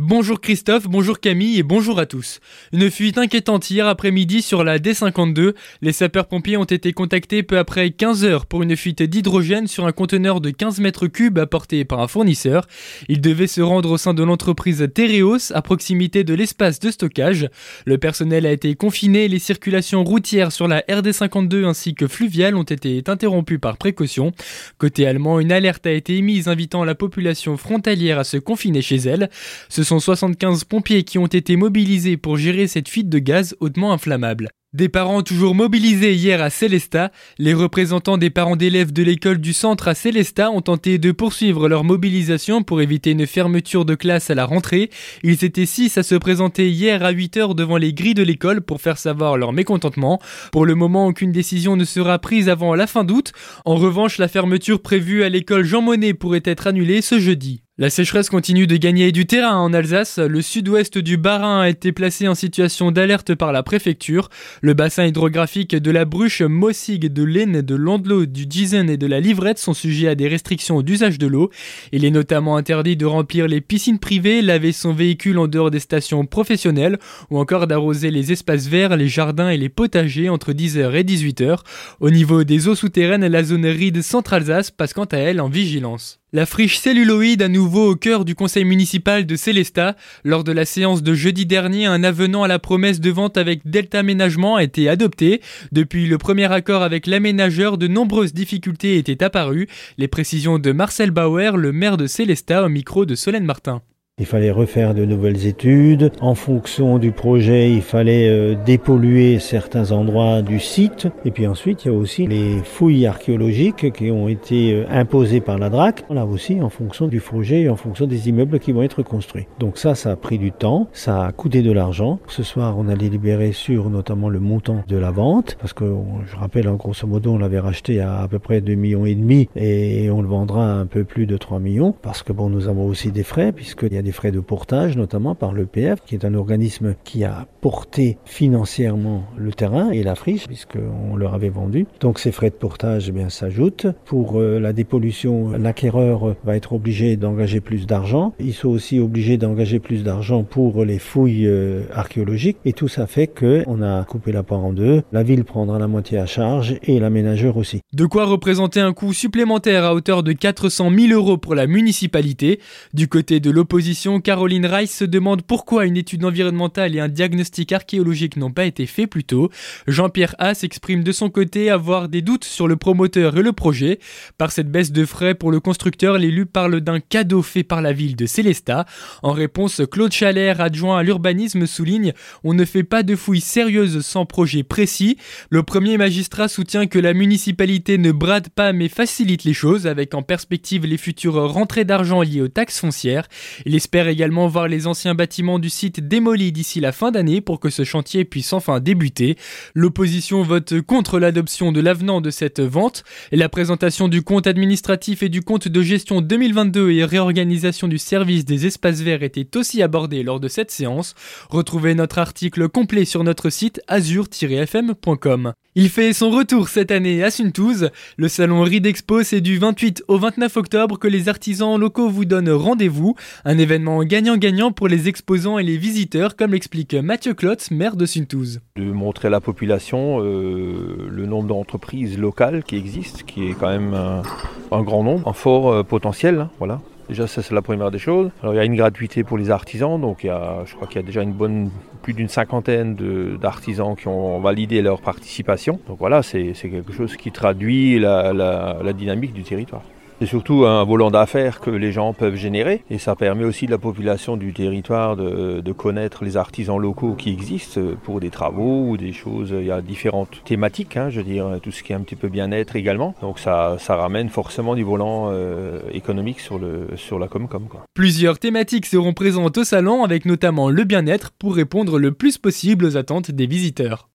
Bonjour Christophe, bonjour Camille et bonjour à tous. Une fuite inquiétante hier après-midi sur la D52. Les sapeurs-pompiers ont été contactés peu après 15 heures pour une fuite d'hydrogène sur un conteneur de 15 mètres cubes apporté par un fournisseur. Ils devaient se rendre au sein de l'entreprise Tereos à proximité de l'espace de stockage. Le personnel a été confiné, les circulations routières sur la RD52 ainsi que fluviales ont été interrompues par précaution. Côté allemand, une alerte a été émise invitant la population frontalière à se confiner chez elle sont 75 pompiers qui ont été mobilisés pour gérer cette fuite de gaz hautement inflammable. Des parents toujours mobilisés hier à Célestat, les représentants des parents d'élèves de l'école du centre à Célestat ont tenté de poursuivre leur mobilisation pour éviter une fermeture de classe à la rentrée. Ils étaient six à se présenter hier à 8h devant les grilles de l'école pour faire savoir leur mécontentement. Pour le moment, aucune décision ne sera prise avant la fin d'août. En revanche, la fermeture prévue à l'école Jean Monnet pourrait être annulée ce jeudi. La sécheresse continue de gagner du terrain en Alsace. Le sud-ouest du Bas-Rhin a été placé en situation d'alerte par la préfecture. Le bassin hydrographique de la Bruche, Mossig, de l'Aisne, de l'Andelot, du Gizen et de la Livrette sont sujets à des restrictions d'usage de l'eau. Il est notamment interdit de remplir les piscines privées, laver son véhicule en dehors des stations professionnelles ou encore d'arroser les espaces verts, les jardins et les potagers entre 10h et 18h. Au niveau des eaux souterraines, la zone ride Centre-Alsace passe quant à elle en vigilance. La friche celluloïde à nouveau au cœur du conseil municipal de Célestat. Lors de la séance de jeudi dernier, un avenant à la promesse de vente avec Delta Aménagement a été adopté. Depuis le premier accord avec l'aménageur, de nombreuses difficultés étaient apparues. Les précisions de Marcel Bauer, le maire de Célestat, au micro de Solène Martin. Il fallait refaire de nouvelles études. En fonction du projet, il fallait euh, dépolluer certains endroits du site. Et puis ensuite, il y a aussi les fouilles archéologiques qui ont été euh, imposées par la DRAC. Là aussi, en fonction du projet et en fonction des immeubles qui vont être construits. Donc ça, ça a pris du temps, ça a coûté de l'argent. Ce soir, on a délibéré sur notamment le montant de la vente, parce que je rappelle, en grosso modo, on l'avait racheté à à peu près 2 millions et demi et on le vendra à un peu plus de 3 millions, parce que bon, nous avons aussi des frais, puisqu'il y a des frais de portage, notamment par l'EPF, qui est un organisme qui a porté financièrement le terrain et la friche, puisqu'on leur avait vendu. Donc ces frais de portage eh s'ajoutent. Pour euh, la dépollution, l'acquéreur va être obligé d'engager plus d'argent. Ils sont aussi obligés d'engager plus d'argent pour les fouilles euh, archéologiques. Et tout ça fait que on a coupé la part en deux. La ville prendra la moitié à charge et l'aménageur aussi. De quoi représenter un coût supplémentaire à hauteur de 400 000 euros pour la municipalité. Du côté de l'opposition, Caroline Rice se demande pourquoi une étude environnementale et un diagnostic archéologique n'ont pas été faits plus tôt. Jean-Pierre Haas exprime de son côté avoir des doutes sur le promoteur et le projet. Par cette baisse de frais pour le constructeur, l'élu parle d'un cadeau fait par la ville de Célestat. En réponse, Claude Chalère, adjoint à l'urbanisme, souligne On ne fait pas de fouilles sérieuses sans projet précis. Le premier magistrat soutient que la municipalité ne brade pas mais facilite les choses avec en perspective les futures rentrées d'argent liées aux taxes foncières. Espère également voir les anciens bâtiments du site démolis d'ici la fin d'année pour que ce chantier puisse enfin débuter. L'opposition vote contre l'adoption de l'avenant de cette vente la présentation du compte administratif et du compte de gestion 2022 et réorganisation du service des espaces verts était aussi abordée lors de cette séance. Retrouvez notre article complet sur notre site azur-fm.com. Il fait son retour cette année à Suntouze. Le salon Ridexpo, c'est du 28 au 29 octobre que les artisans locaux vous donnent rendez-vous. Un événement gagnant-gagnant pour les exposants et les visiteurs, comme l'explique Mathieu Klotz, maire de Suntouze. De montrer à la population euh, le nombre d'entreprises locales qui existent, qui est quand même un, grand nombre, un fort euh, potentiel. Hein, voilà. Déjà, ça c'est la première des choses. Alors il y a une gratuité pour les artisans, donc il y a, je crois qu'il y a déjà une bonne, plus d'une cinquantaine d'artisans qui ont validé leur participation. Donc voilà, c'est quelque chose qui traduit la dynamique du territoire. C'est surtout un volant d'affaires que les gens peuvent générer et ça permet aussi de la population du territoire de, connaître les artisans locaux qui existent pour des travaux ou des choses. Il y a différentes thématiques, hein, je veux dire, tout ce qui est un petit peu bien-être également. Donc ça, ramène forcément du volant euh, économique sur, le, sur la Comcom. Quoi. Plusieurs thématiques seront présentes au salon avec notamment le bien-être pour répondre le plus possible aux attentes des visiteurs.